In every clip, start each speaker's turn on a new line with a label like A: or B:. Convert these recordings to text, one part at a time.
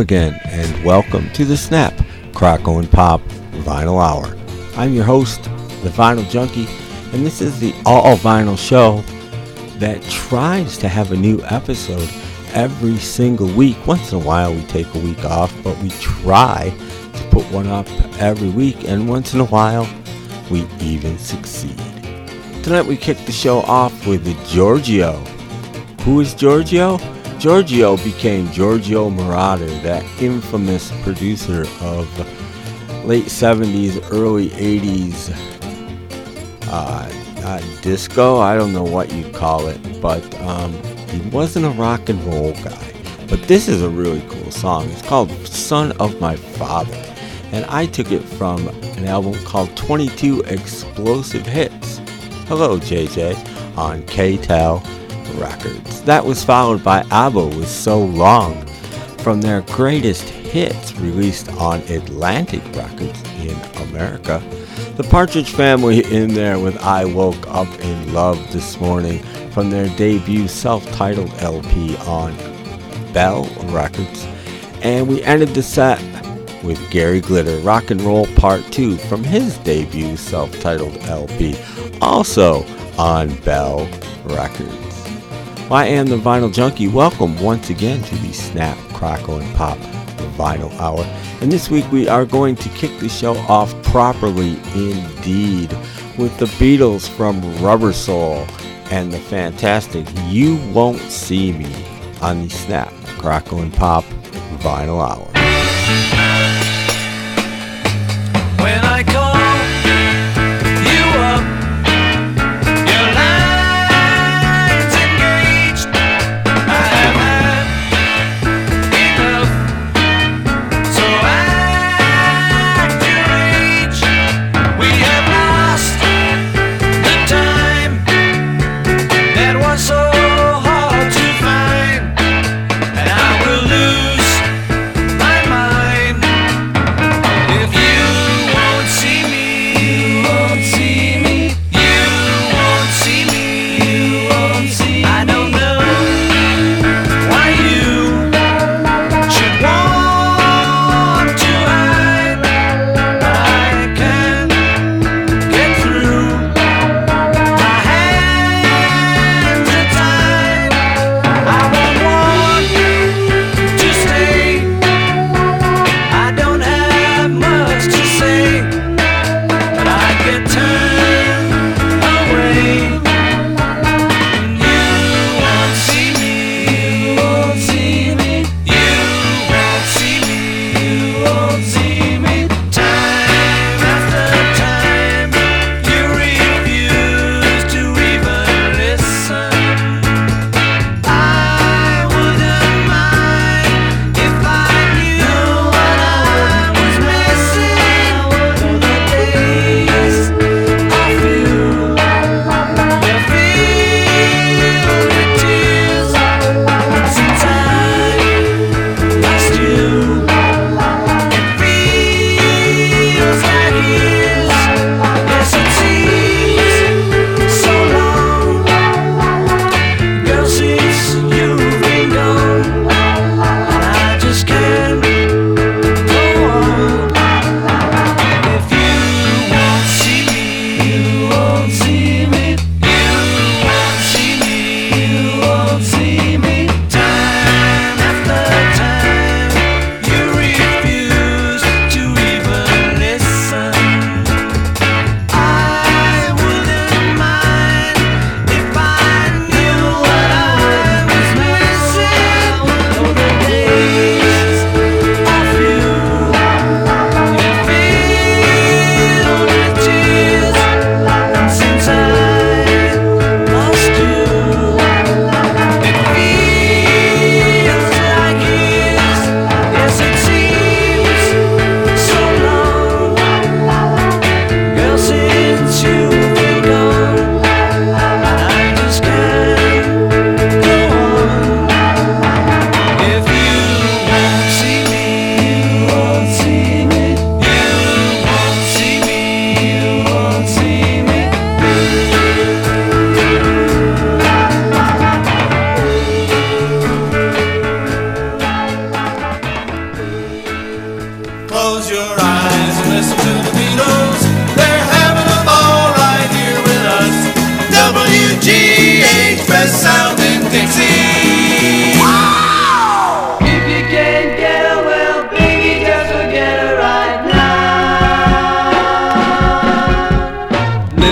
A: Again, and welcome to the Snap, Crackle, and Pop Vinyl Hour. I'm your host, the Vinyl Junkie, and this is the All Vinyl Show that tries to have a new episode every single week. Once in a while, we take a week off, but we try to put one up every week, and once in a while, we even succeed. Tonight, we kick the show off with Giorgio. Who is Giorgio? Giorgio became Giorgio Moroder, that infamous producer of late 70s, early 80s uh, uh, disco. I don't know what you'd call it, but um, he wasn't a rock and roll guy. But this is a really cool song. It's called Son of My Father. And I took it from an album called 22 Explosive Hits. Hello, JJ, on K-Tel Records. That was followed by ABBA with So Long from their greatest hits released on Atlantic Records in America. The Partridge Family in there with I Woke Up in Love This Morning from their debut self-titled LP on Bell Records. And we ended the set with Gary Glitter, Rock and Roll Part 2 from his debut self-titled LP, also on Bell Records. I am the Vinyl Junkie. Welcome once again to the Snap, Crackle, and Pop Vinyl Hour. And this week we are going to kick the show off properly indeed with the Beatles from Rubber Soul and the fantastic You Won't See Me on the Snap, Crackle, and Pop Vinyl Hour.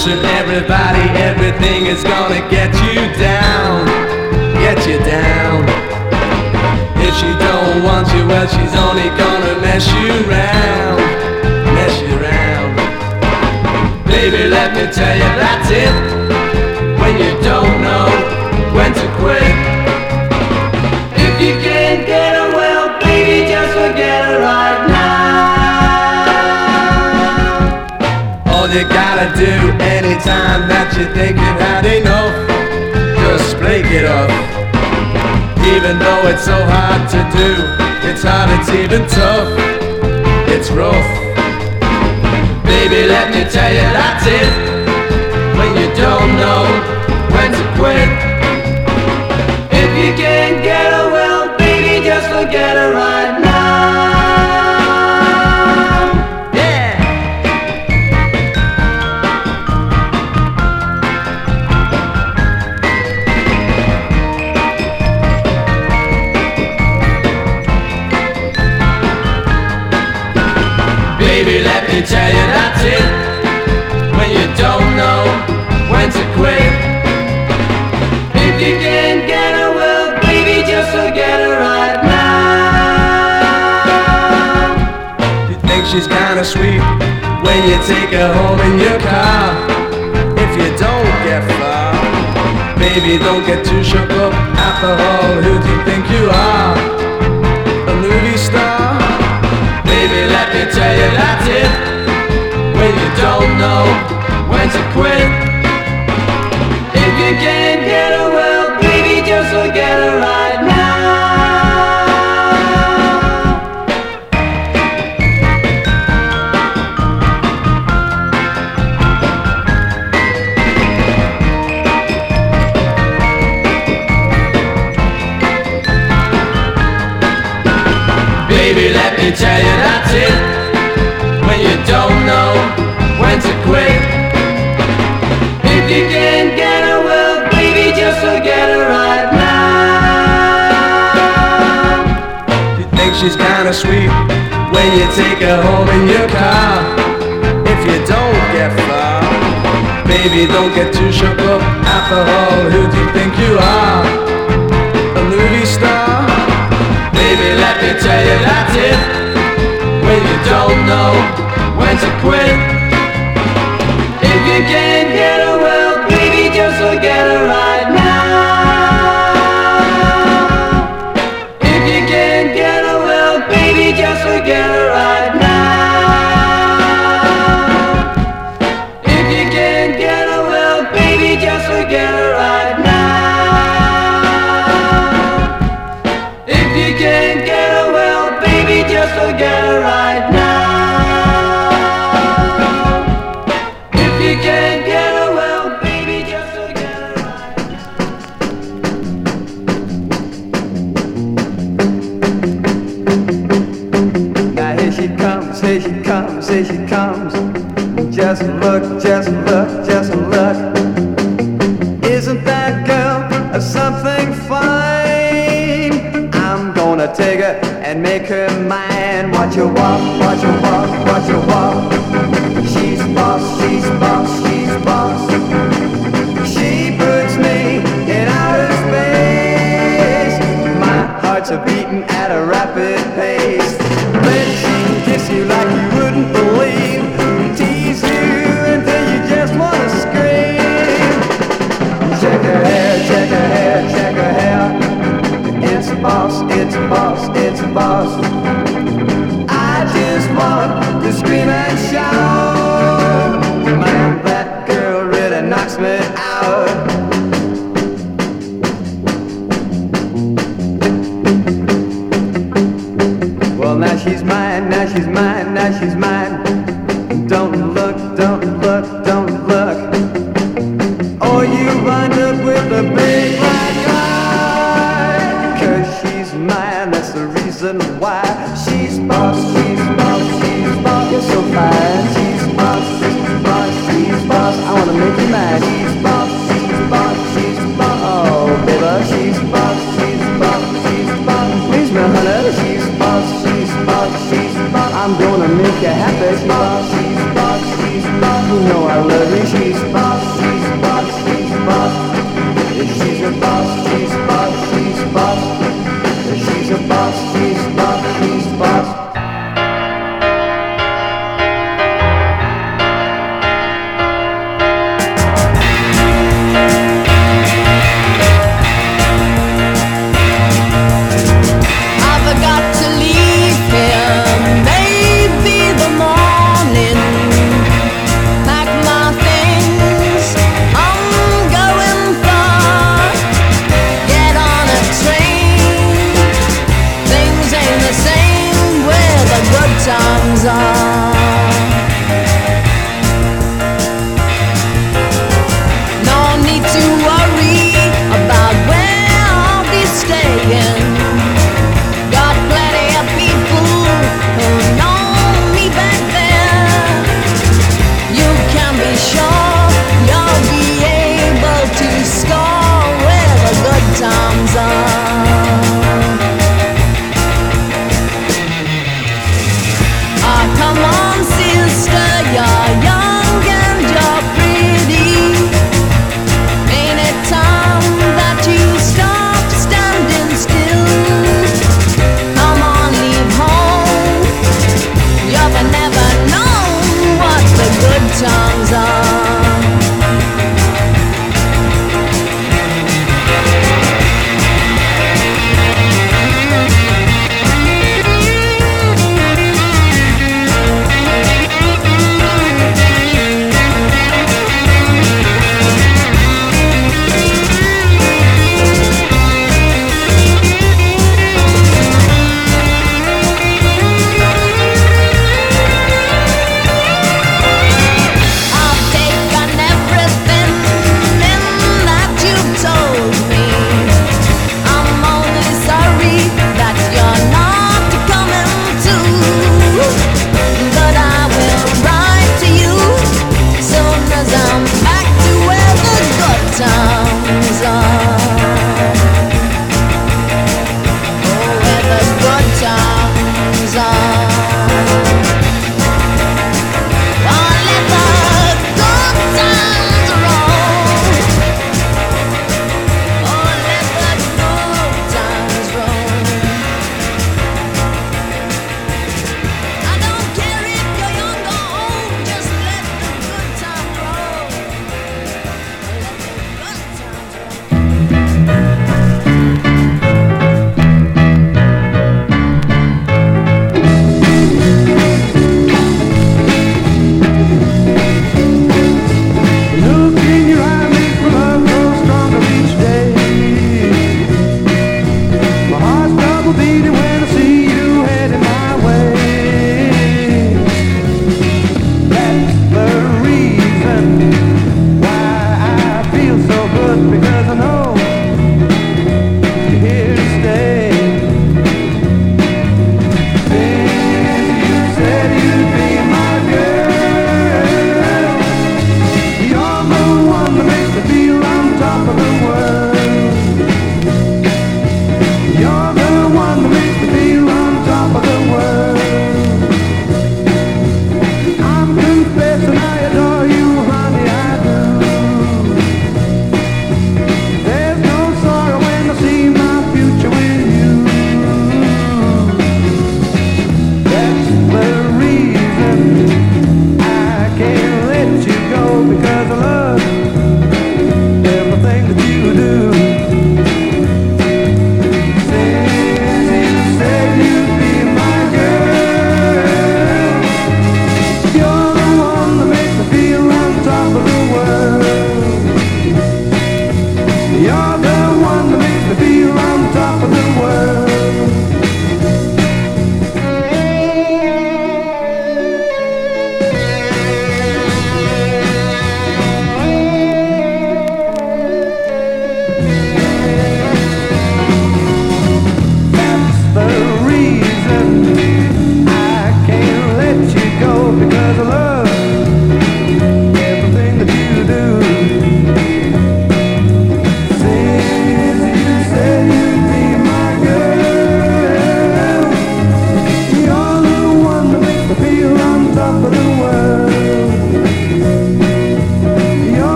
B: pushing everybody, everything is gonna get you down, get you down. If she don't want you, well, she's only gonna mess you round, mess you round. Baby, let me tell you, that's it. When you don't you gotta do anytime that you think you've had enough. Just break it off. Even though it's so hard to do, it's hard, it's even tough. It's rough. Baby, let me tell you that's it. When you don't know when to quit. kinda sweet when you take her home in your car. If you don't get far, baby, don't get too shook up. After all, who do you think you are? A movie star? Baby, let me tell you that's it. When you don't know when to quit. take her home in your car. If you don't get far, baby, don't get too shook up. After all, who do you think you are? A movie star? Baby, let me tell you that's it. When you don't know when to quit.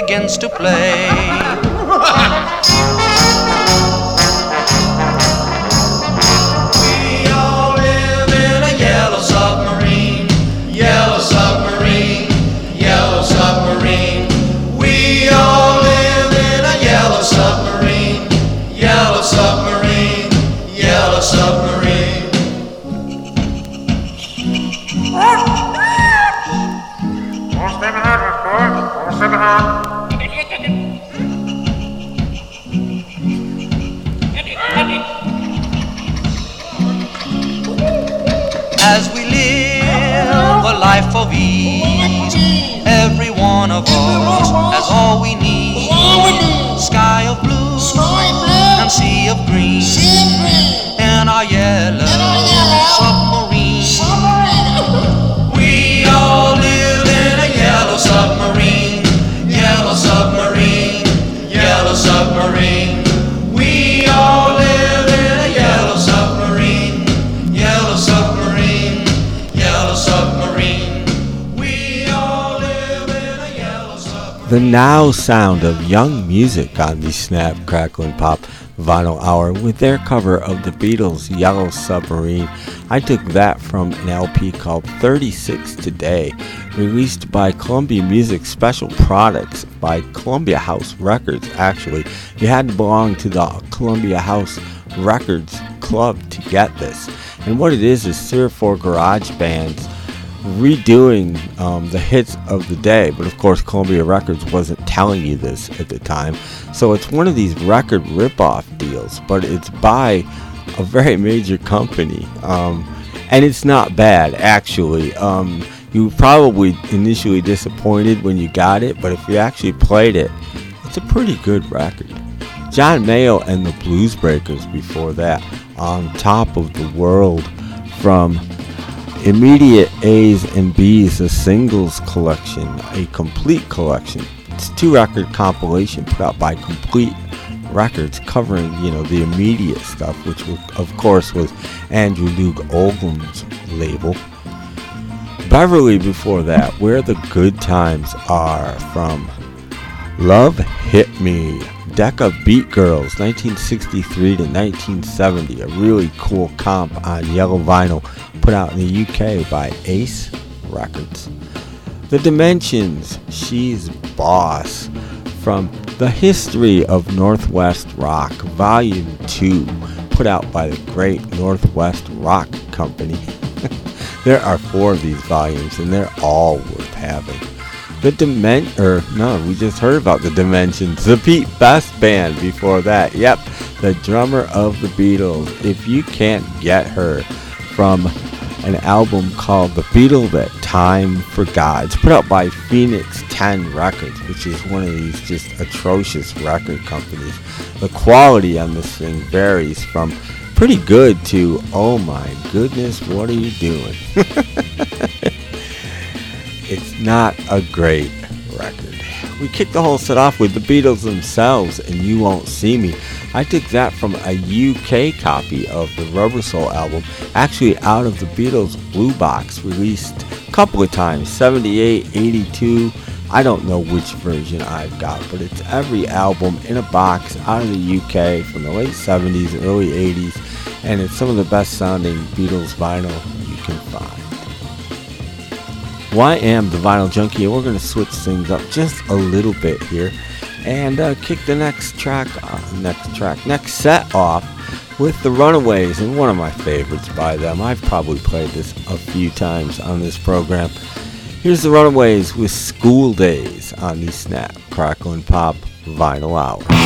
C: Begins to play. has all
A: now sound of young music on the Snap Crackle and Pop Vinyl Hour with their cover of the Beatles' Yellow Submarine. I took that from an LP called 36 Today, released by Columbia Music Special Products by Columbia House Records. Actually, you had to belong to the Columbia House Records Club to get this. And what it is is three or four garage bands redoing um, the hits of the day, but of course Columbia Records wasn't telling you this at the time. So it's one of these record rip-off deals, but it's by a very major company, um, and it's not bad actually. Um, you were probably initially disappointed when you got it, but if you actually played it, it's a pretty good record. John Mayall and the Blues Breakers before that, on top of the world from Immediate A's and B's, a singles collection, a complete collection. It's a two record compilation put out by Complete Records covering, you know, the immediate stuff, which was, of course was Andrew Loog Oldham's label. Beverly before that, Where the Good Times Are from Love Hit Me. Decca Beat Girls, 1963 to 1970. A really cool comp on yellow vinyl put out in the UK by Ace Records. The Dimensions, She's Boss. From The History of Northwest Rock, Volume 2, put out by the great Northwest Rock Company. there are four of these volumes, and they're all worth having. The Dimen or no, we just heard about the Dimensions. The Pete Best Band before that. Yep, the drummer of the Beatles. If you can't get her from an album called The Beatle That Time Forgot. It's put out by Phoenix 10 Records, which is one of these just atrocious record companies. The quality on this thing varies from pretty good to, oh my goodness, what are you doing? it's not a great record. We kicked the whole set off with the Beatles themselves and You Won't See Me. I took that from a UK copy of the Rubber Soul album, actually out of the Beatles Blue Box, released a couple of times 78, 82. I don't know which version I've got, but it's every album in a box out of the UK from the late 70s, early 80s, and it's some of the best sounding Beatles vinyl you can find. I am the Vinyl Junkie, we're going to switch things up just a little bit here.
D: and uh, kick the next track, uh, next track, next set off with the Runaways, and one of my favorites by them. I've probably played this a few times on this program. Here's the Runaways with School Days on the Snap, Crackle, and Pop Vinyl Hour.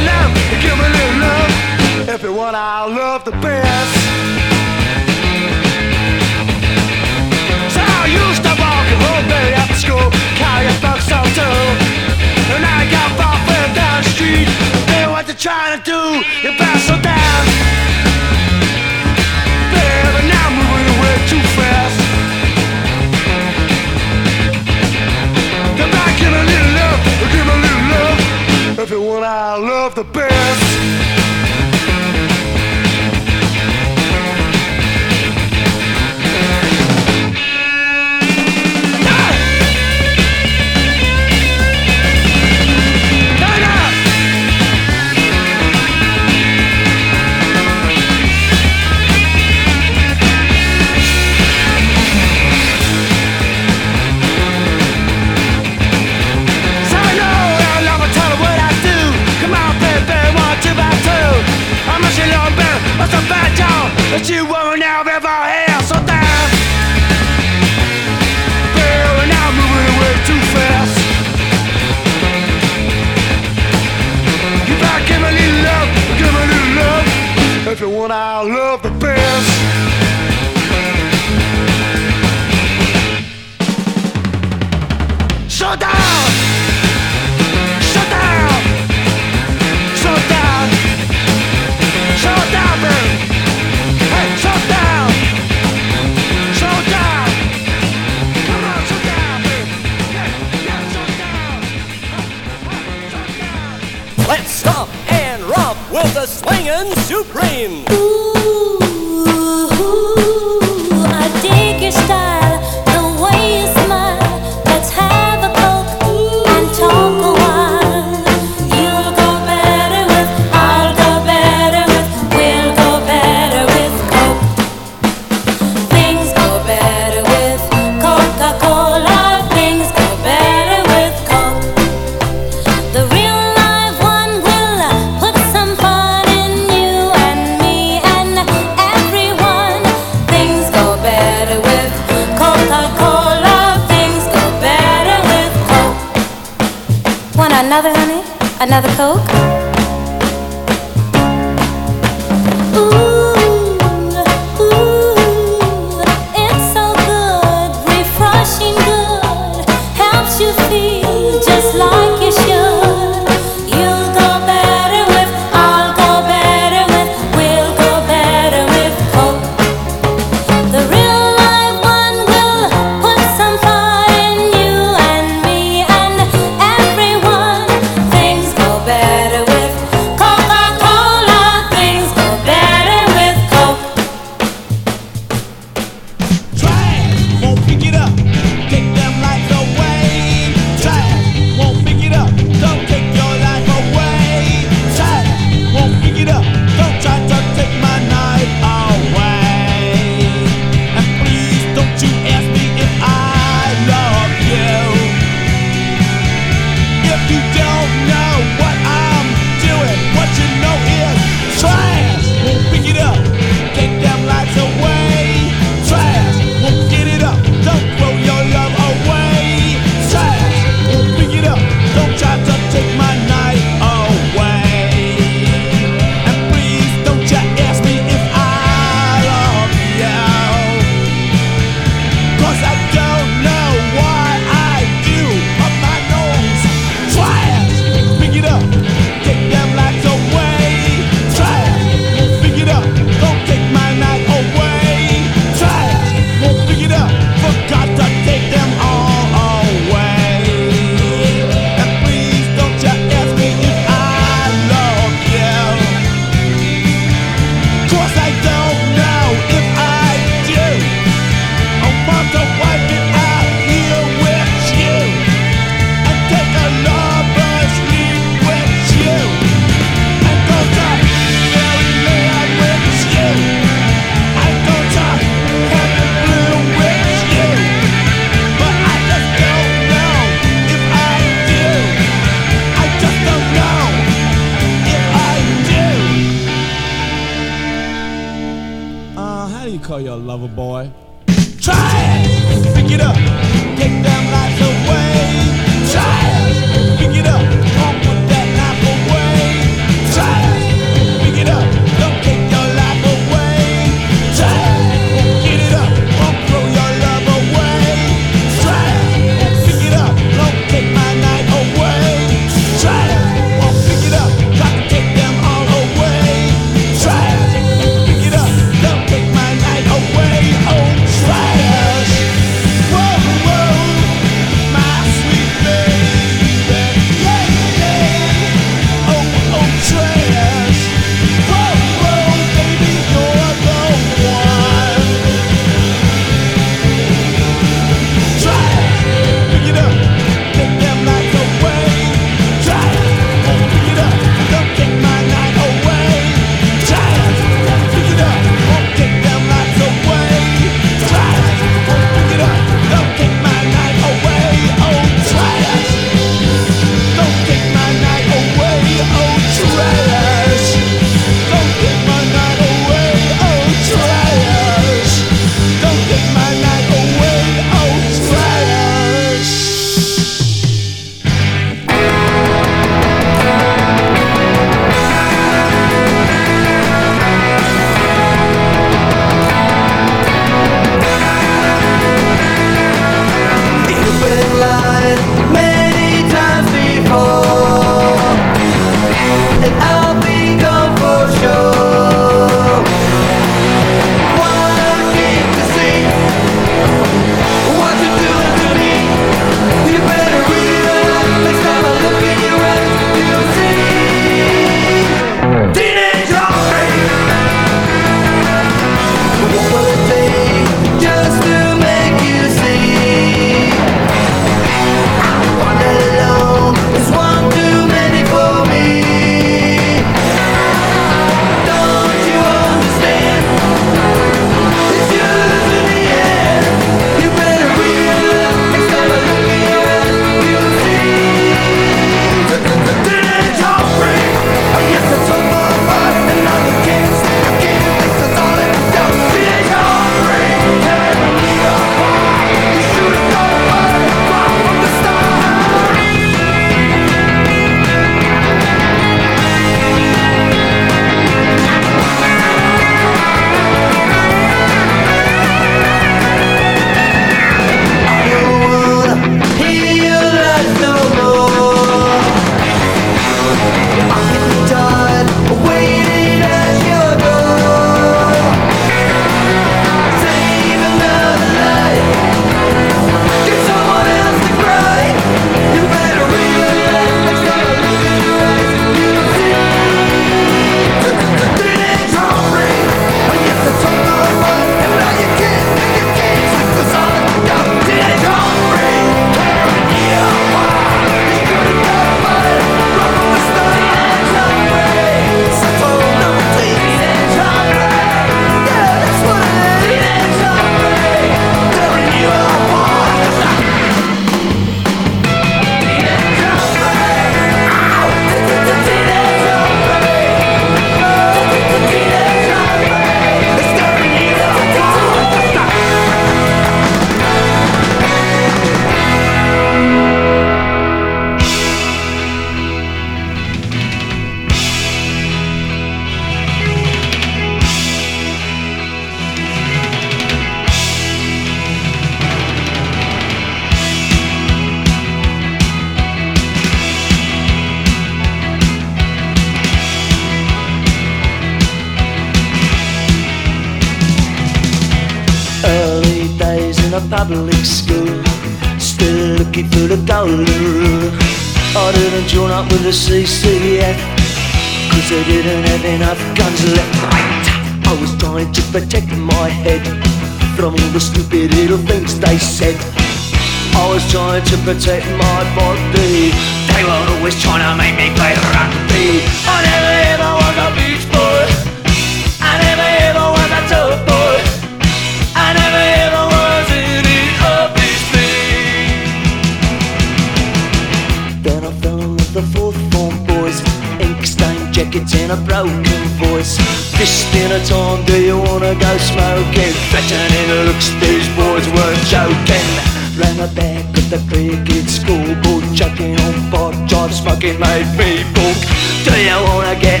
E: A
F: broken voice. Fist in a time, do you wanna go smoking? Threatening looks, these boys weren't joking. Ran the back of the cricket scoreboard, chucking on pot jobs, smoking made me book. Do you wanna get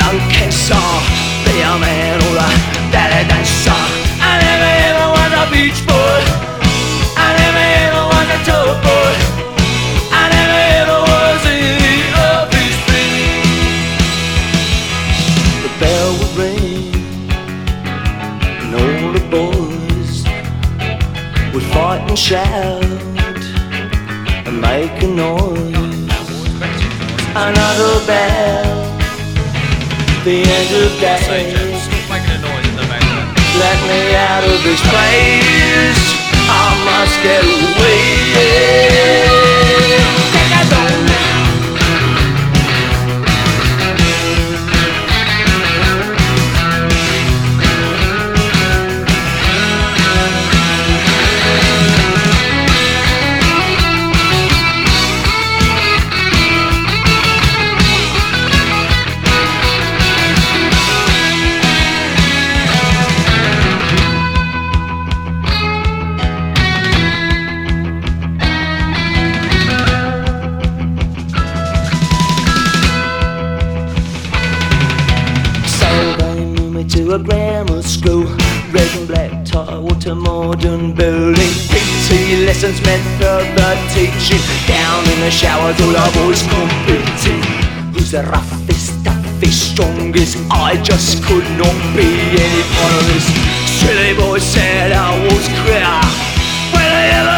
F: lung cancer? Be a man or a ballet dancer. I never ever was a beach boy. Another bell, the end of day. Let me out of this place. I must get away. Meant further teaching. Down in the showers, all our boys competing. Who's the roughest, toughest, strongest? I just could not be any part of this. Silly boy said I was queer. When they ever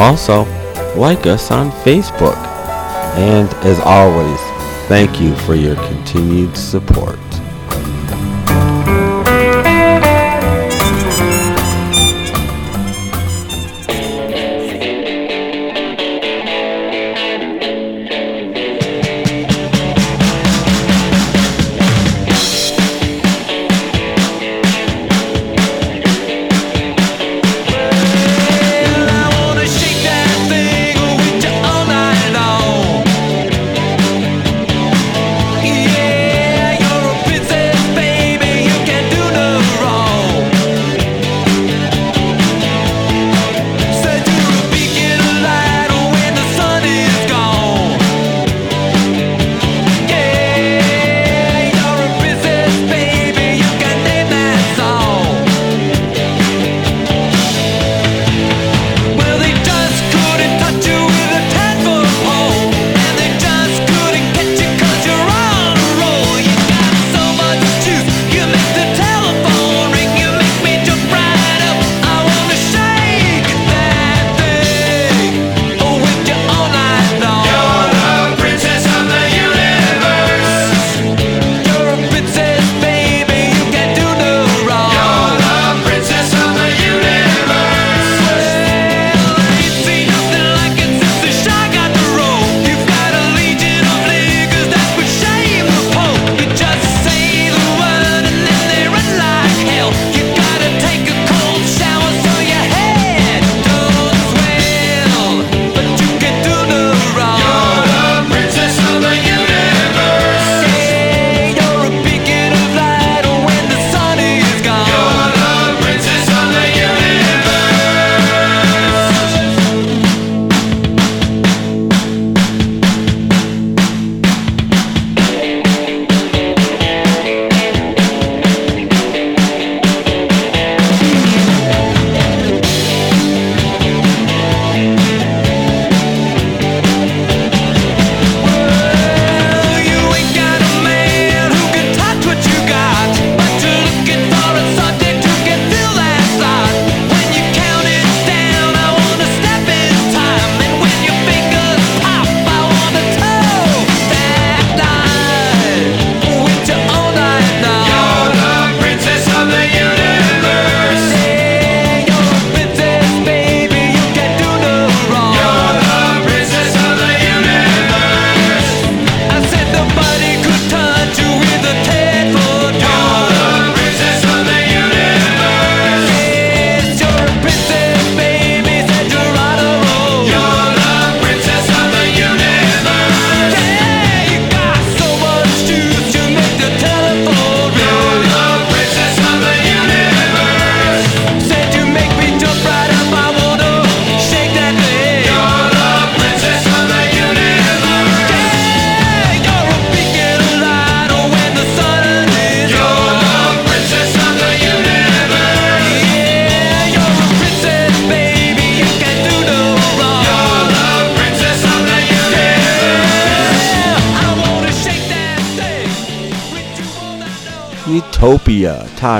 A: Also, like us on Facebook. And as always, thank you for your continued support.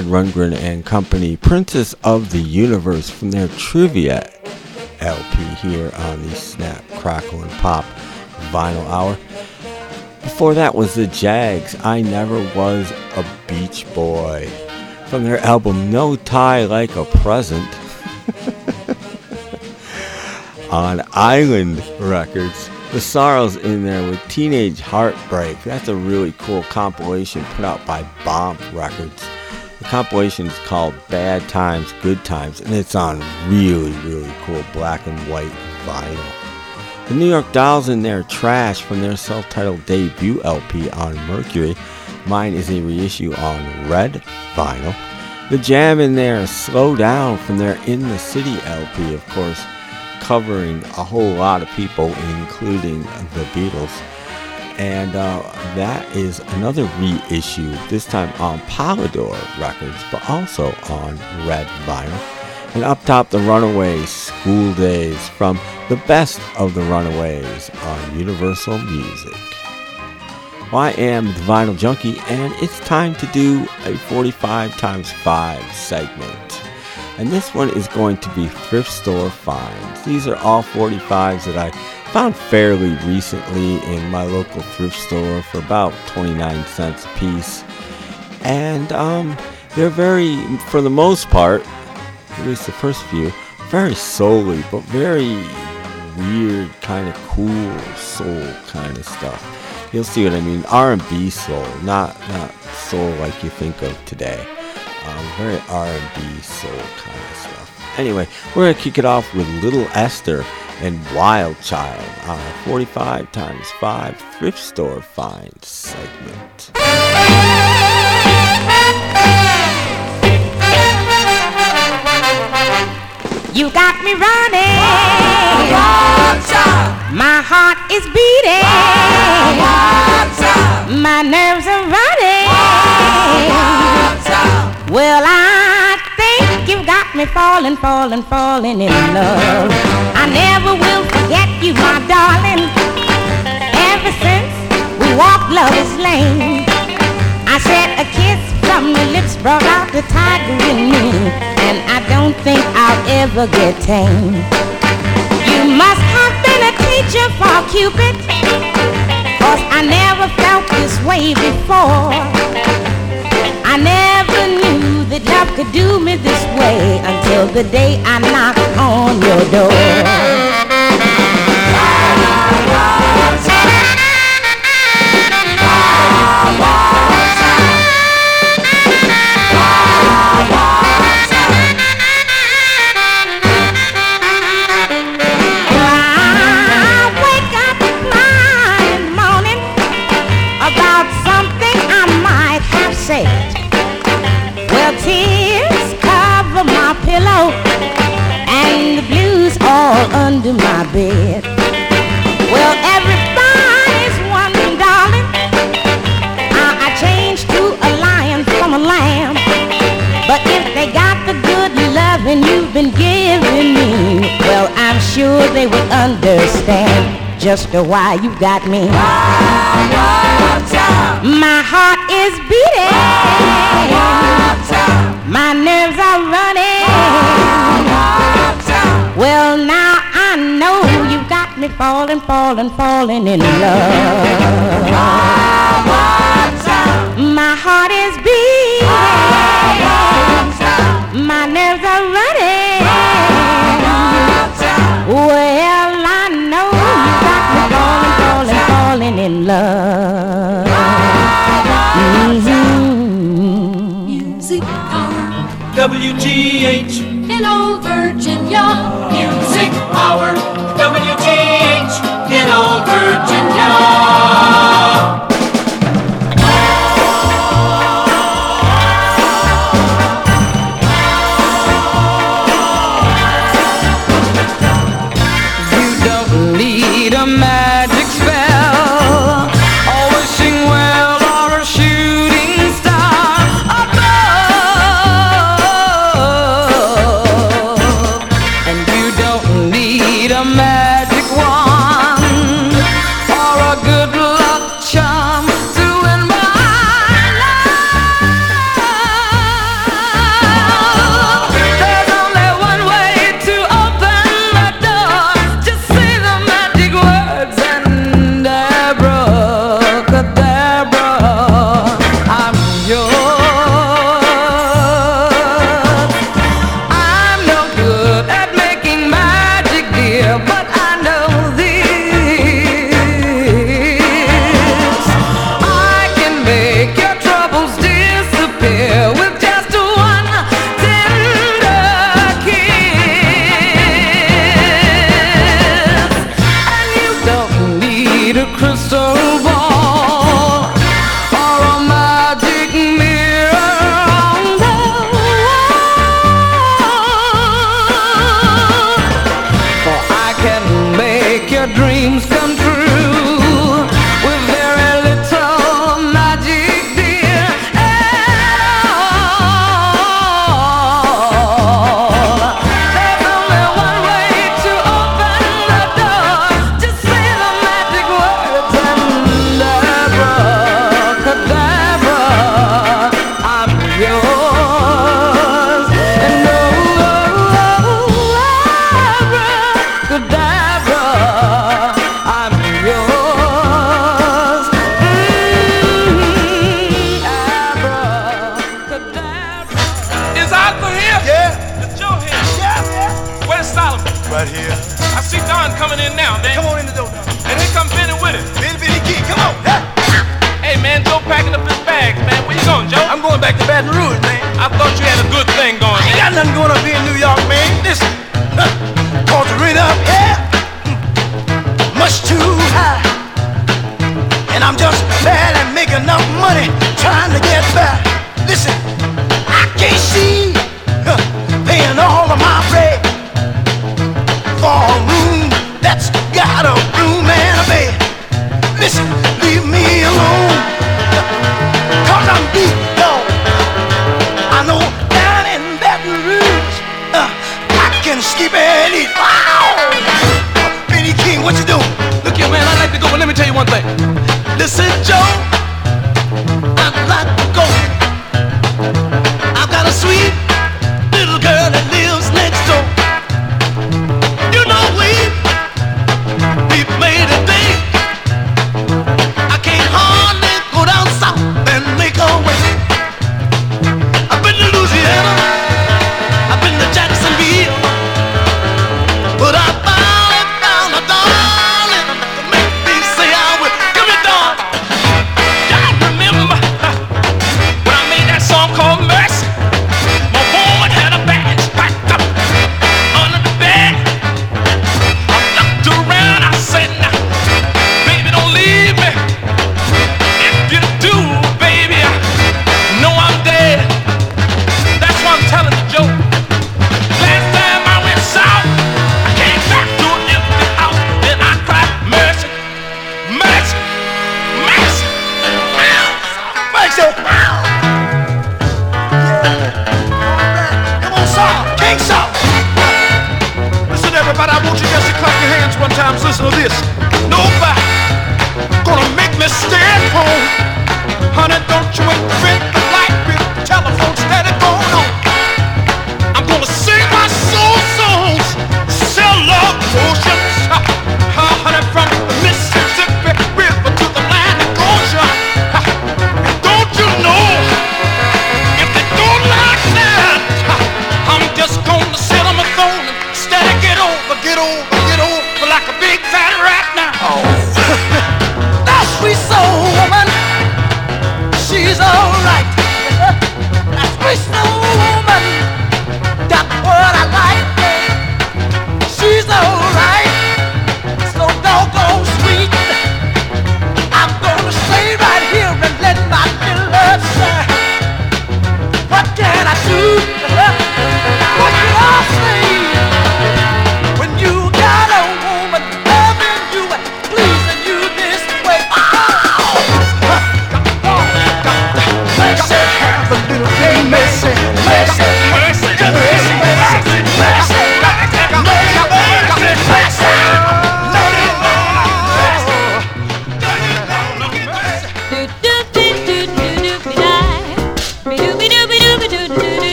A: Todd Rundgren and Company, Princess of the Universe from their Trivia LP here on the Snap, Crackle, and Pop Vinyl Hour. Before that was the Jags, I Never Was a Beach Boy, from their album No Tie Like a Present on Island Records. The Sorrows in there with Teenage Heartbreak. That's a really cool compilation put out by Bomb Records. Compilation is called Bad Times, Good Times, and it's on really, really cool black and white vinyl. The New York Dolls in there, Trash, from their self titled debut LP on Mercury. Mine is a reissue on red vinyl. The Jam in there, Slow Down, from their In the City LP, of course covering a whole lot of people, including the Beatles. And uh, that is another reissue, this time on Polydor Records, but also on Red Vinyl. And up top, The Runaways, School Days, from the best of the Runaways on Universal Music. Well, I am the Vinyl Junkie, and it's time to do a 45 times 5 segment and this one is going to be thrift store finds. These are all 45s that I found fairly recently in my local thrift store for about 29 cents a piece. And um, they're very, for the most part, at least the first few, very souly, but very weird, kind of cool soul kind of stuff. You'll see what I mean. R&B soul, not not soul like you think of today. Um, very R&B soul kind of stuff. Anyway, we're gonna kick it off with Little Esther and Wild Child a 45 times 5 thrift store find segment.
G: You got me running. Wild Child. My heart is beating. Wild Child. My nerves are running. Wild Child. Well, I me falling, falling, falling in love. I never will forget you, my darling. Ever since we walked Lover's Lane, I said a kiss from your lips brought out the tiger in me, and I don't think I'll ever get tame. You must have been a teacher for Cupid, cause I never felt this way before. I never knew that love could do me this way until the day I knocked on your door. I all under my bed. Well, everybody's wondering, darling, how I changed to a lion from a lamb. But if they got the good loving you've been giving me, well, I'm sure they would understand just why you got me. My heart is beating. My nerves are running. Well, me falling, falling, falling in love. My heart is beating. My nerves are running. Well, I know you got me falling, falling, falling in love. Mhm.
H: Music Power.
I: WGH
H: Hello, Virginia.
I: Music Power.
J: Don't need a magic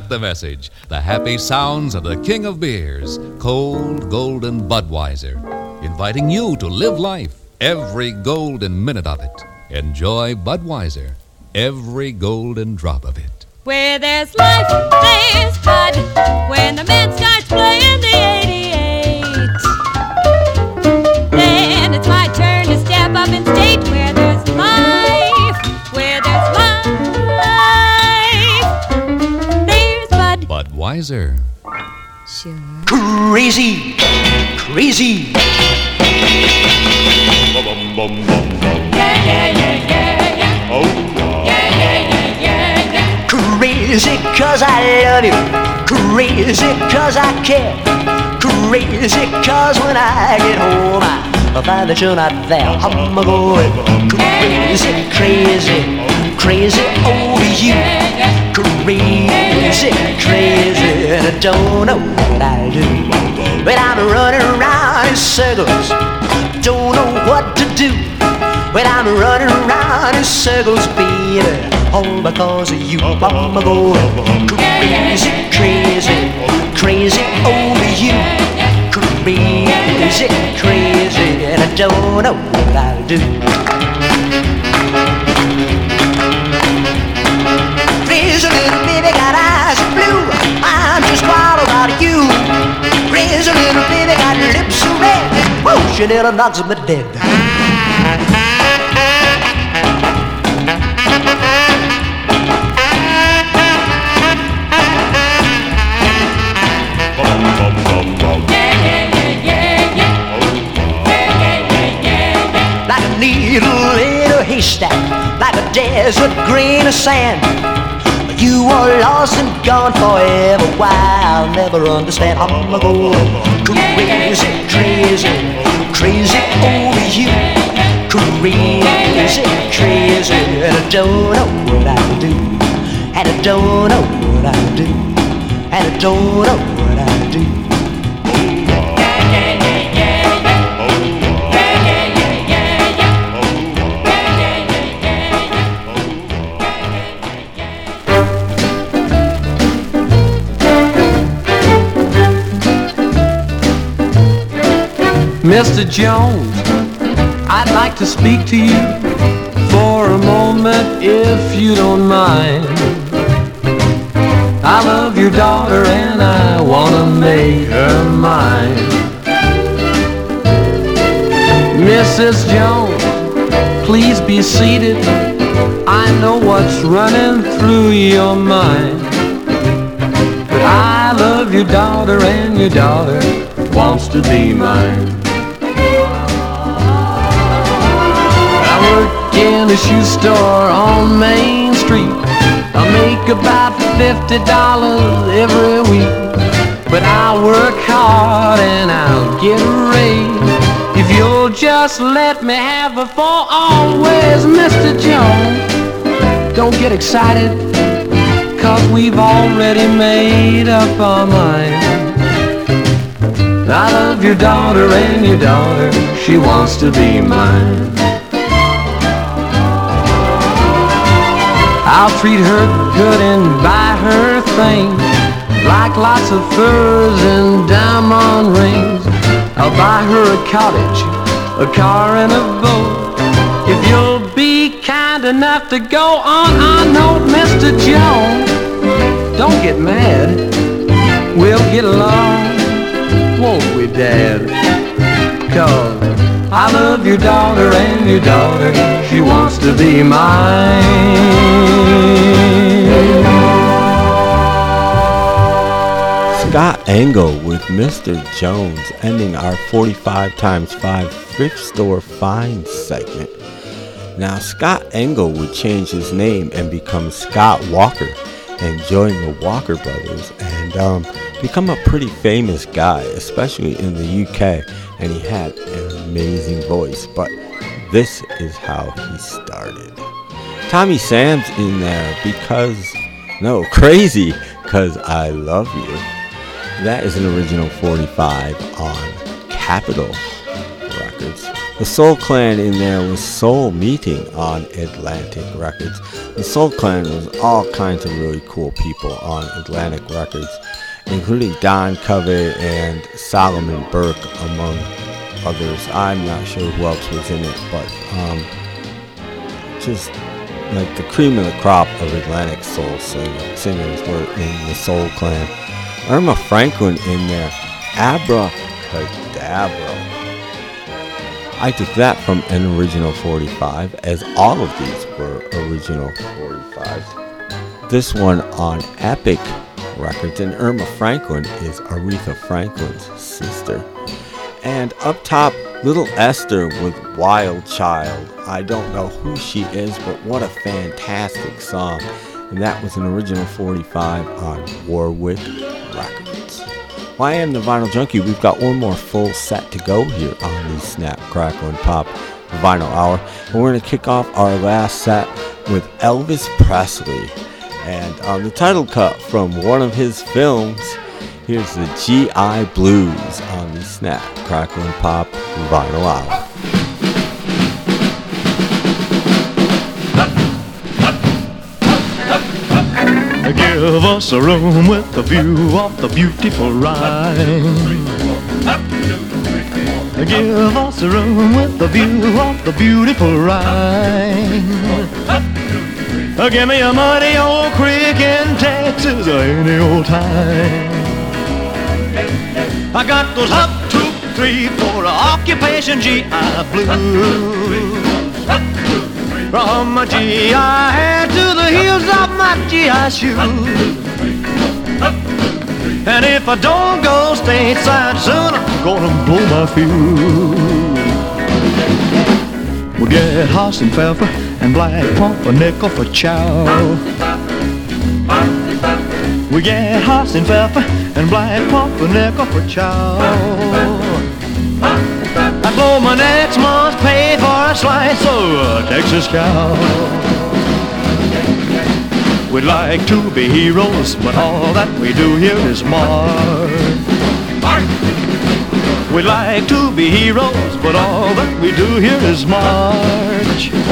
F: got the
K: message. The happy sounds of the king of beers, cold golden Budweiser, inviting you to live life, every golden minute of it. Enjoy Budweiser, every golden drop of it.
L: Where there's life, there's Bud. When the man starts playing,
K: Bowser.
L: Sure.
F: Crazy! Crazy!
M: Bum, bum, bum, yeah, yeah, yeah, yeah, yeah.
F: Oh, wow.
M: yeah, yeah, yeah, yeah, yeah.
F: Crazy cause I love you. Crazy cause I care. Crazy cause when I get home I find that you're not there. I'm going crazy, crazy, crazy over you crazy, crazy, and I don't know what I do. But I'm running around in circles, don't know what to do. But I'm running around in circles, baby, all because of you. I'm going crazy, crazy, crazy over you. Crazy, crazy, and I don't know what I'll do. Just wild about you. Crazy little baby got your lips so red. Whoa, she nearly knocks me dead. Like a needle in a haystack, like a desert grain of sand. You are lost and gone forever. Why I'll never understand. I'm a going crazy, crazy, crazy over you. Crazy, crazy, and I don't know what I do. And I don't know what I do. And I don't know
B: Mr. Jones, I'd like to speak to you for a moment if you don't mind. I love your daughter and I want to make her mine. Mrs. Jones, please be seated. I know what's running through your mind. But I love your daughter and your daughter wants to be mine. In a shoe store on Main Street. I make about fifty dollars every week. But I'll work hard and I'll get a raise if you'll just let me have her for always, Mr. Jones. Don't get excited, cause we've already made up our mind. I love your daughter and your daughter, she wants to be mine. I'll treat her good and buy her things like lots of furs and diamond rings. I'll buy her a cottage, a car and a boat. If you'll be kind enough to go on note, Mr. Jones, don't get mad. We'll get along, won't we, Dad? Cause I love your daughter and your daughter, she wants to be mine.
A: Scott Engel with Mr. Jones ending our 45 times 5 thrift store find segment. Now, Scott Engel would change his name and become Scott Walker and join the Walker Brothers and um, become a pretty famous guy, especially in the UK. And he had an amazing voice, but this is how he started. Tommy Sands in there because, no, crazy, because I love you. That is an original 45 on Capitol Records. The Soul Clan in there was Soul Meeting on Atlantic Records. The Soul Clan was all kinds of really cool people on Atlantic Records, including Don Covay and Solomon Burke, among others. I'm not sure who else was in it, but um, just like the cream of the crop of Atlantic soul sing- singers were in the Soul Clan. Erma Franklin in there, Abracadabra. I took that from an original 45, as all of these were original 45s. This one on Epic Records, and Erma Franklin is Aretha Franklin's sister. And up top, Little Esther with Wild Child. I don't know who she is, but what a fantastic song. And that was an original 45 on Warwick Records. Well, I am the Vinyl Junkie. We've got one more full set to go here on the Snap, Crackle, and Pop Vinyl Hour. And we're going to kick off our last set with Elvis Presley. And on the title cut from one of his films, here's the GI Blues on the Snap, Crackle, and Pop Vinyl Hour.
B: Give us a room with a view of the beautiful Rhine. Give us a room with a view of the beautiful Rhine. Oh, give me a muddy old creek in Texas any old time. I got those up, two, three, four occupation GI blues. From my GI hair to the heels of my GI shoes. And if I don't go stateside soon, I'm gonna blow my fuse. We'll get Hasenpfeffer and Black Pumpernickel for chow. We get Hasenpfeffer and Black Pumpernickel for chow. I blow my next month's pay for a slice of a Texas cow. We'd like to be heroes, but all that we do here is march. We'd like to be heroes, but all that we do here is march.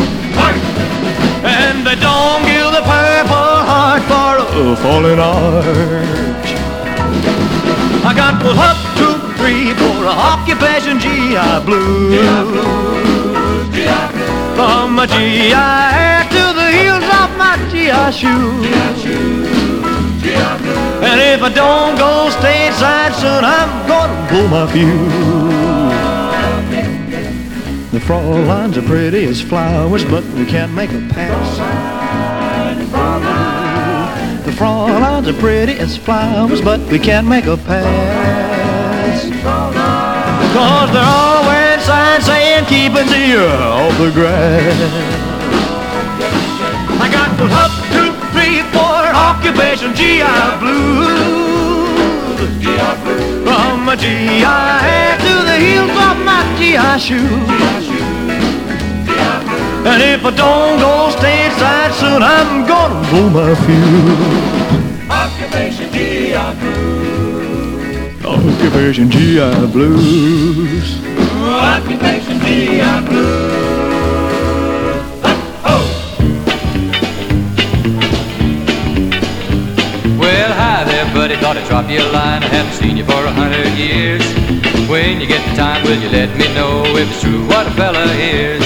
B: And they don't give the purple heart for a fallen arch. I got the up, two, three, four, occupation GI blues. From my GI hair to the heels of my GI shoes. And if I don't go stateside soon, I'm gonna blow my fuse. The Fräuleins are pretty as flowers, but we can't make a pass. The Fräuleins are pretty as flowers, but we can't make a pass. Cause they're all wearing signs saying keep it zero off the grass. I got up, two, three, four occupation GI blues. From my GI hair eh, to the heels of my GI shoes. And if I don't go stateside soon, I'm gonna blow my fuse.
J: Occupation GI Blues.
B: Occupation GI blues.
J: Occupation GI Blues.
N: Thought I'd drop you a line. I haven't seen you for a hundred years. When you get the time, will you let me know if it's true what a fella hears?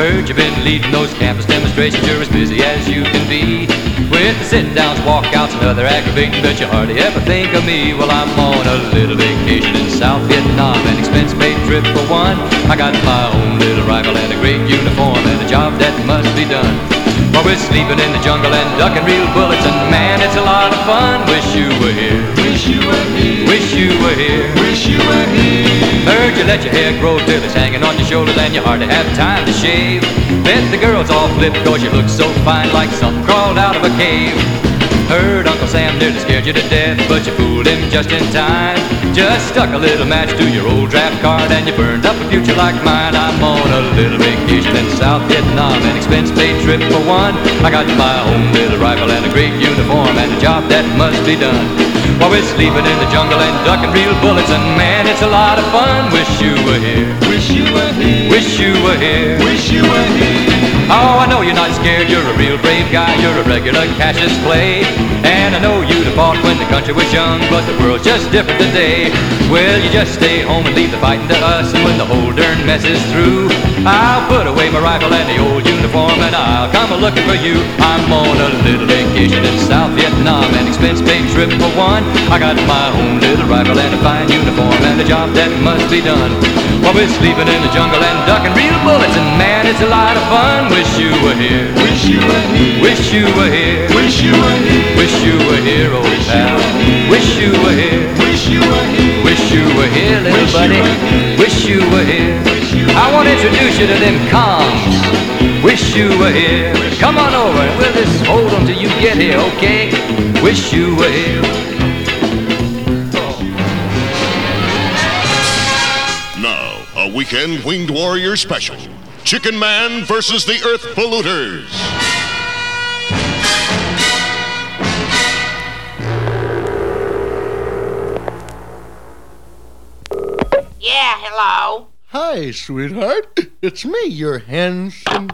N: Heard you've been leading those campus demonstrations. You're as busy as you can be. With the sit-downs, walkouts, and other aggravating, but you hardly ever think of me. Well, I'm on a little vacation in South Vietnam, an expense-paid trip for one. I got my own little rifle and a great uniform and a job that must be done. While we're sleeping in the jungle and ducking real bullets, and man, it's a lot of fun. Wish you were here. Wish you were here. Wish you were here. Wish you were here. Heard you let your hair grow till it's hanging on your shoulders, and you hardly have time to shave. Bet the girls all flip cause you look so fine, like something crawled out of a cave. Heard Uncle Sam nearly scared you to death, but you fooled him just in time. Just stuck a little match to your old draft card, and you burned up a future like mine. I'm on a little vacation in South Vietnam, an expense-paid trip for one. I got my own little rifle and a great uniform, and a job that must be done. While we're sleeping in the jungle and ducking real bullets, and man, it's a lot of fun. Wish you were here. Wish you were here. Wish you were here. Wish you were here. Oh, I know you're not scared. You're a real brave guy. You're a regular Cassius Clay. And I know you'd have fought when the country was young, but the world's just different today. Well, you just stay home and leave the fighting to us, and when the whole darn mess is through, I'll put away my rifle and the old uniform, and I'll come a looking for you. I'm on a little vacation in South Vietnam, an expense-paid trip for one. I got my own little rifle and a fine uniform, and a job that must be done. While we're sleeping in the jungle and ducking real bullets, and man, it's a lot of fun. Wish you were here. Wish you were here. Wish you were here. Wish you were here. Wish you were here, old pal. Wish you were here. Wish you were here. Wish you were here, little buddy. Wish you were here. I want to introduce you to them comms. Wish you were here. Come on over and we'll just hold them till you get here, okay? Wish you were here.
O: Now, a weekend winged warrior special Chicken Man versus the Earth Polluters.
P: Yeah, hello.
Q: Hi, sweetheart. It's me, your handsome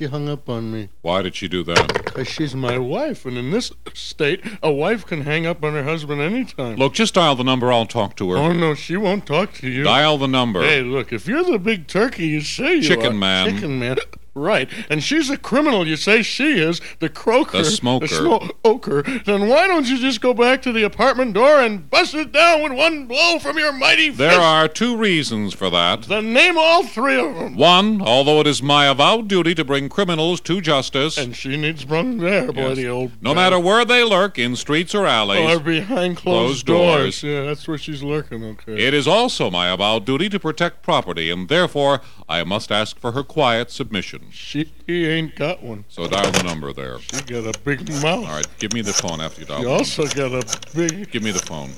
P: She hung up on me.
K: Why did she do that?
P: Because she's my wife, and in this state, a wife can hang up on her husband anytime.
K: Look, just dial the number. I'll talk to her.
P: Oh, no, she won't talk to you.
K: Dial the number.
P: Hey, look, if you're the big turkey you say you are,
K: Chicken
P: are.
K: man.
P: Chicken man. Right. And she's a criminal you say she is, the croaker.
K: The smoker.
P: The smoker. Then why don't you just go back to the apartment door and bust it down with one blow from your mighty
K: There
P: fist?
K: are two reasons for that.
P: Then name all three of them.
K: One, although it is my avowed duty to bring criminals to justice.
P: And she needs brung there, boy,
K: Yes.
P: the old...
K: No matter where they lurk, in streets or alleys.
P: Or behind closed,
K: Closed doors.
P: doors. Yeah, that's where she's lurking, okay.
K: It is also my avowed duty to protect property, and therefore I must ask for her quiet submission.
P: She ain't got one.
K: So dial the number there.
P: She got a big mouth.
K: All right, give me the phone after you dial.
P: She
K: the
P: also got a big...
K: Give me the phone.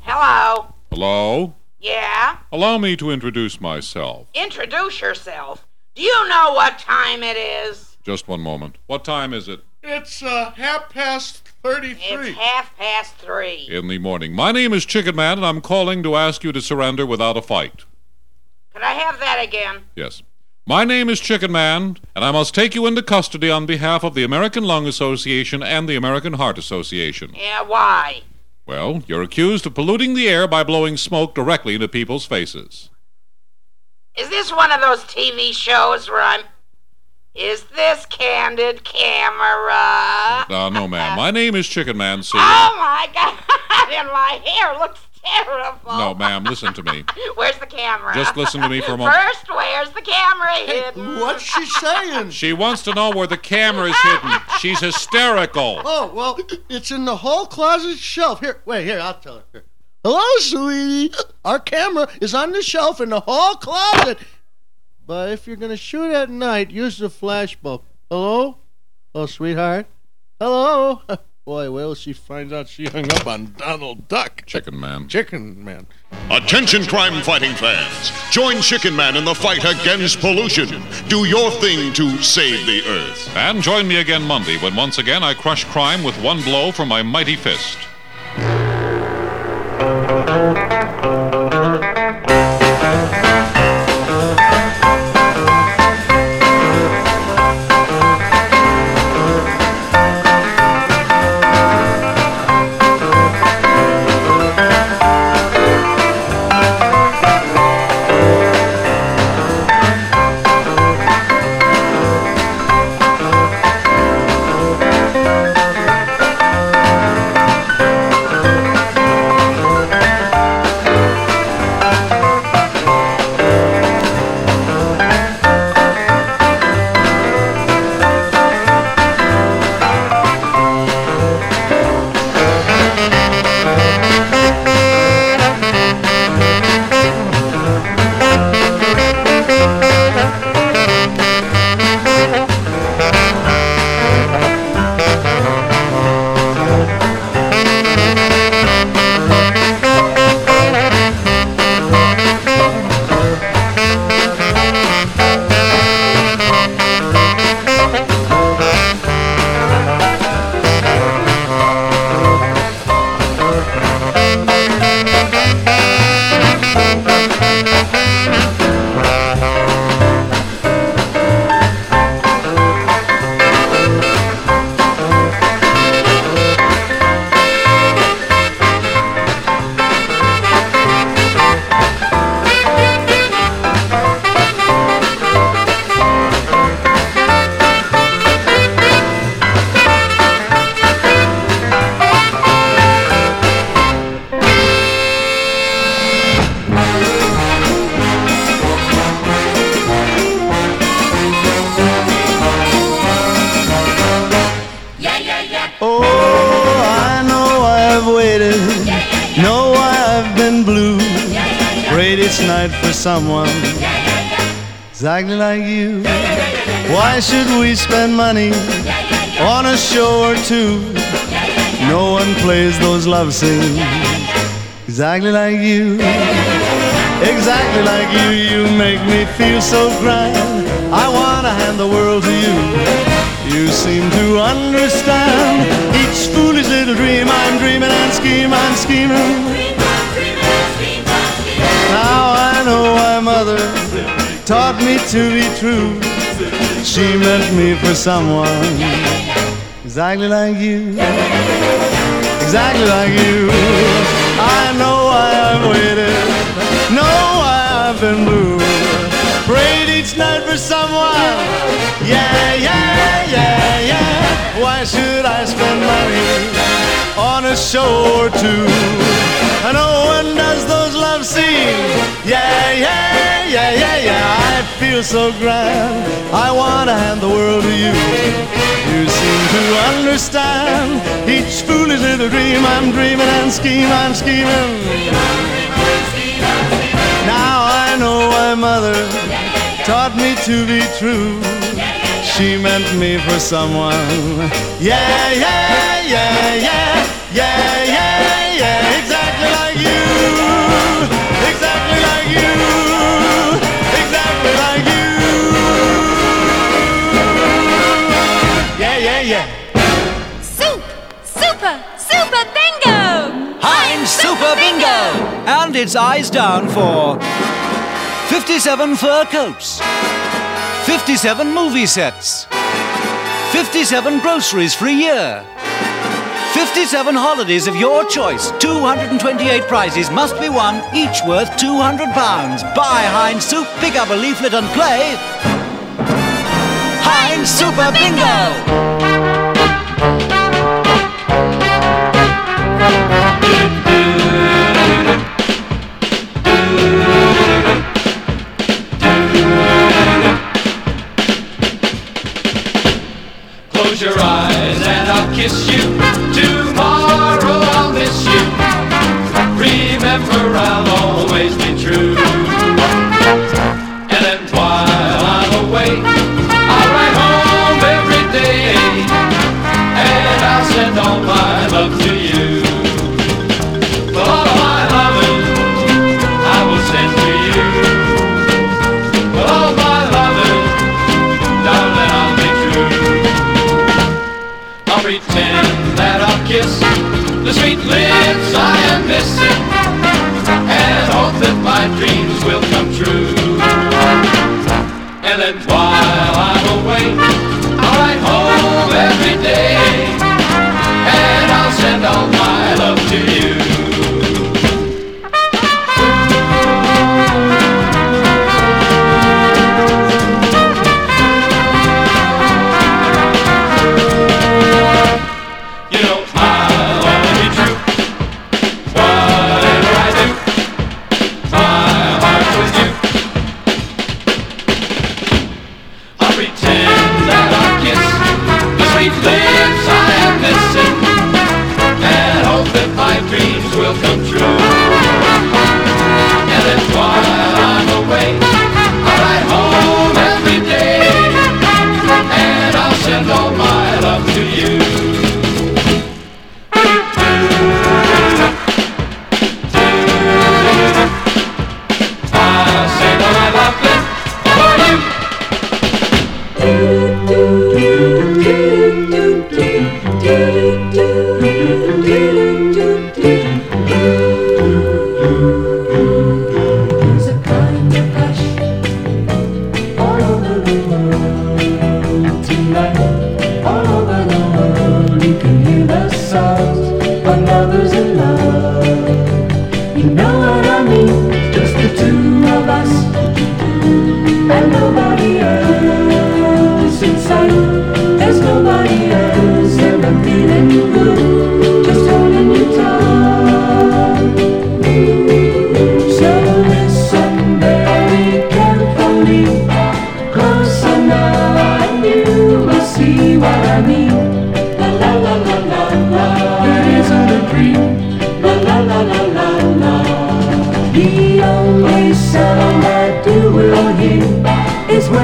Q: Hello.
K: Hello?
Q: Yeah?
K: Allow me to introduce myself.
Q: Introduce yourself. Do you know what time it is?
K: Just one moment. What time is it?
P: It's uh, half past 33.
Q: It's half past three.
K: In the morning. My name is Chicken Man, and I'm calling to ask you to surrender without a fight.
Q: Could I have that again?
K: Yes. My name is Chicken Man, and I must take you into custody on behalf of the American Lung Association and the American Heart Association.
Q: Yeah, why?
K: Well, you're accused of polluting the air by blowing smoke directly into people's faces.
Q: Is this one of those TV shows where I'm. Is this candid camera?
K: Uh, no, ma'am. My name is Chicken Man, see?
Q: Oh my god, and my hair looks terrible.
K: No, ma'am, listen to me.
Q: Where's the camera?
K: Just listen to me for a moment.
Q: First, where's the camera hidden?
P: What's she saying?
K: She wants to know where the camera is hidden. She's hysterical.
P: Oh, well, it's in the hall closet shelf. Here, wait, here, I'll tell her. Here. Hello, sweetie. Our camera is on the shelf in the hall closet. But if you're going to shoot at night, use the flash bulb. Hello? Oh, sweetheart? Hello? Boy, well, she finds out she hung up on Donald Duck.
K: Chicken Man.
P: Chicken Man.
O: Attention crime fighting fans. Join Chicken Man in the fight against pollution. Do your thing to save the earth.
K: And join me again Monday when once again I crush crime with one blow from my mighty fist.
B: exactly like you. Exactly like you, you make me feel so grand. I wanna hand the world to you. You seem to understand each foolish little dream I'm dreaming and scheme I'm scheming. Now I know why mother
R: taught me to be true. She meant me for someone exactly like you exactly like you. I know why I've waited, know why I've been blue. Prayed each night for someone, yeah, yeah, yeah, yeah. Why should I spend money on a show or two? And no one does those love scenes, yeah, yeah, yeah, yeah, yeah. I feel so grand, I wanna hand the world to you you seem to understand each foolish little dream I'm dreaming and scheme I'm scheming. Now I know why mother taught me to be true. She meant me for someone. Yeah, yeah, yeah, yeah, yeah, yeah.
C: its eyes down for 57 fur coats, 57 movie sets, 57 groceries for a year. 57 holidays of your choice. 228 prizes must be won, each worth £200. Buy Heinz Soup, pick up a leaflet and play. Heinz Super Bingo!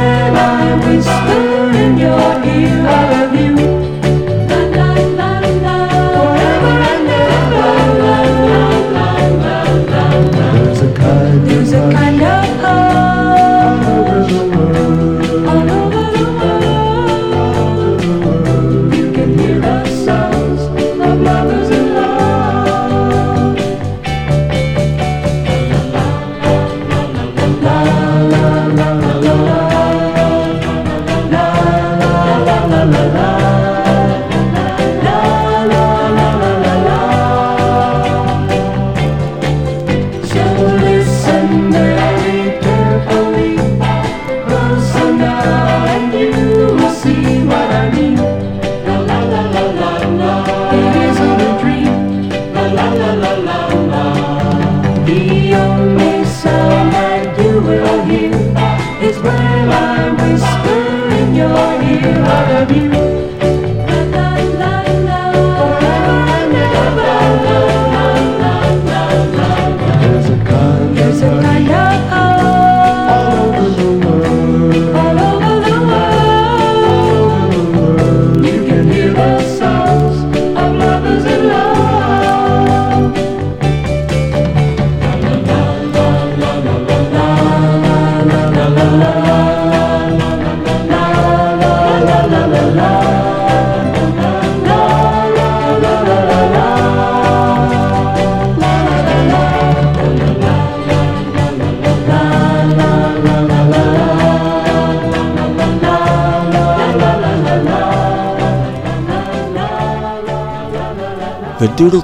S: I
T: whisper in your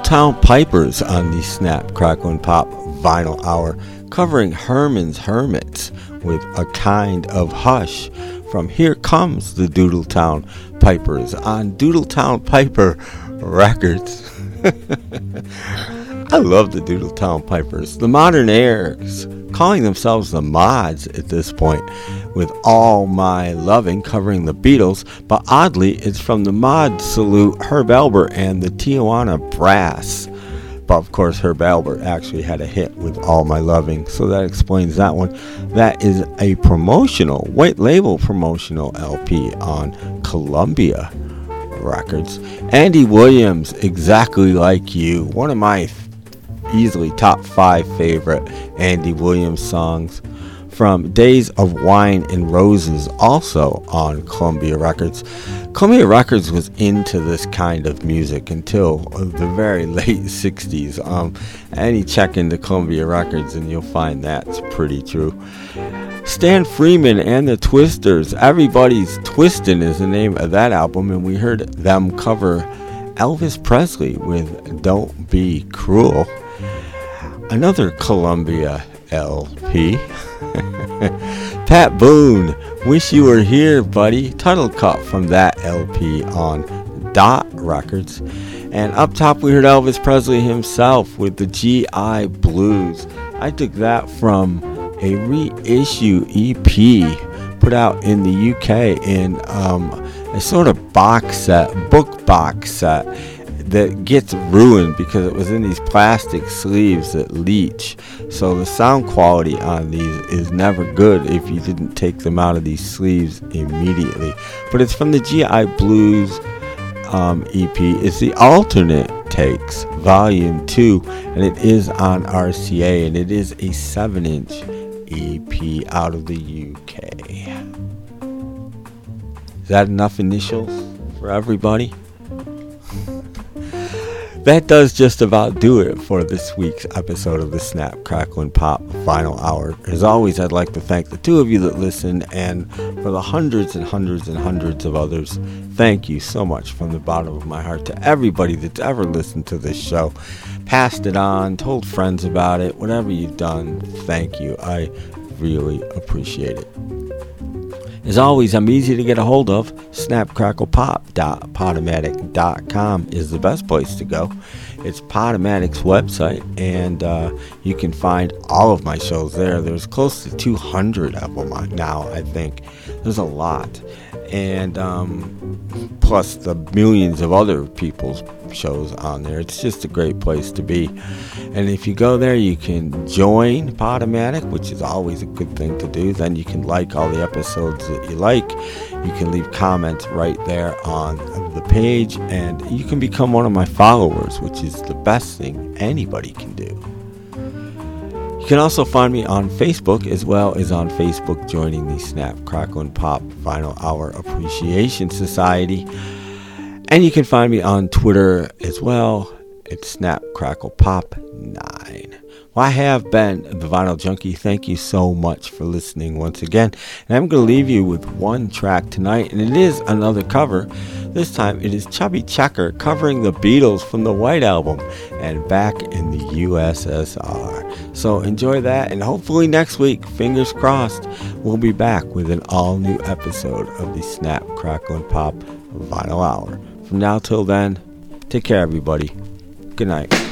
A: Doodletown Pipers on the Snap, Crackle, and Pop Vinyl Hour, covering Herman's Hermits with a kind of hush from Here Comes the Doodletown Pipers on Doodletown Piper Records. I love the Doodletown Pipers. The Modernaires, calling themselves the mods at this point, with All My Loving covering the Beatles, but oddly, it's from the mod salute Herb Alpert and the Tijuana Brass. But of course, Herb Alpert actually had a hit with All My Loving, so that explains that one. That is a promotional, white label promotional LP on Columbia Records. Andy Williams, Exactly Like You, one of my easily top five favorite Andy Williams songs from Days of Wine and Roses, also on Columbia Records. Columbia Records was into this kind of music until the very late 60s. Um, and you check into Columbia Records and you'll find that's pretty true. Stan Freeman and the Twisters, Everybody's Twistin' is the name of that album, and we heard them cover Elvis Presley with Don't Be Cruel. Another Columbia LP. Pat Boone, Wish You Were Here, Buddy. Title cut from that LP on Dot Records. And up top, we heard Elvis Presley himself with the GI Blues. I took that from a reissue EP put out in the UK in um, a sort of box set, book box set that gets ruined because it was in these plastic sleeves that leach. So the sound quality on these is never good if you didn't take them out of these sleeves immediately. But it's from the GI Blues um, EP. It's the alternate takes, volume two, and it is on RCA, and it is a seven-inch EP out of the UK. Is that enough initials for everybody? That does just about do it for this week's episode of the Snap, Crackle, and Pop Vinyl Hour. As always, I'd like to thank the two of you that listen, and for the hundreds and hundreds and hundreds of others, thank you so much from the bottom of my heart to everybody that's ever listened to this show, passed it on, told friends about it, whatever you've done, thank you. I really appreciate it. As always, I'm easy to get a hold of. Snapcracklepop.podomatic.com is the best place to go. It's Podomatic's website, and uh, you can find all of my shows there. There's close to 200 of them now, I think. There's a lot. And um, plus the millions of other people's shows on there. It's just a great place to be. And if you go there, you can join Podomatic, which is always a good thing to do. Then you can like all the episodes that you like. You can leave comments right there on the page, and you can become one of my followers, which is the best thing anybody can do. You can also find me on Facebook as well as on Facebook joining the Snap, Crackle, and Pop Vinyl Hour Appreciation Society. And you can find me on Twitter as well. It's Snap Crackle Pop 9. Well, I have been the Vinyl Junkie. Thank you so much for listening once again. And I'm going to leave you with one track tonight, and it is another cover. This time it is Chubby Checker covering the Beatles from the White Album and back in the USSR. So enjoy that, and hopefully next week, fingers crossed, we'll be back with an all new episode of the Snap, Crackle, and Pop Vinyl Hour. From now till then, take care, everybody. Good night.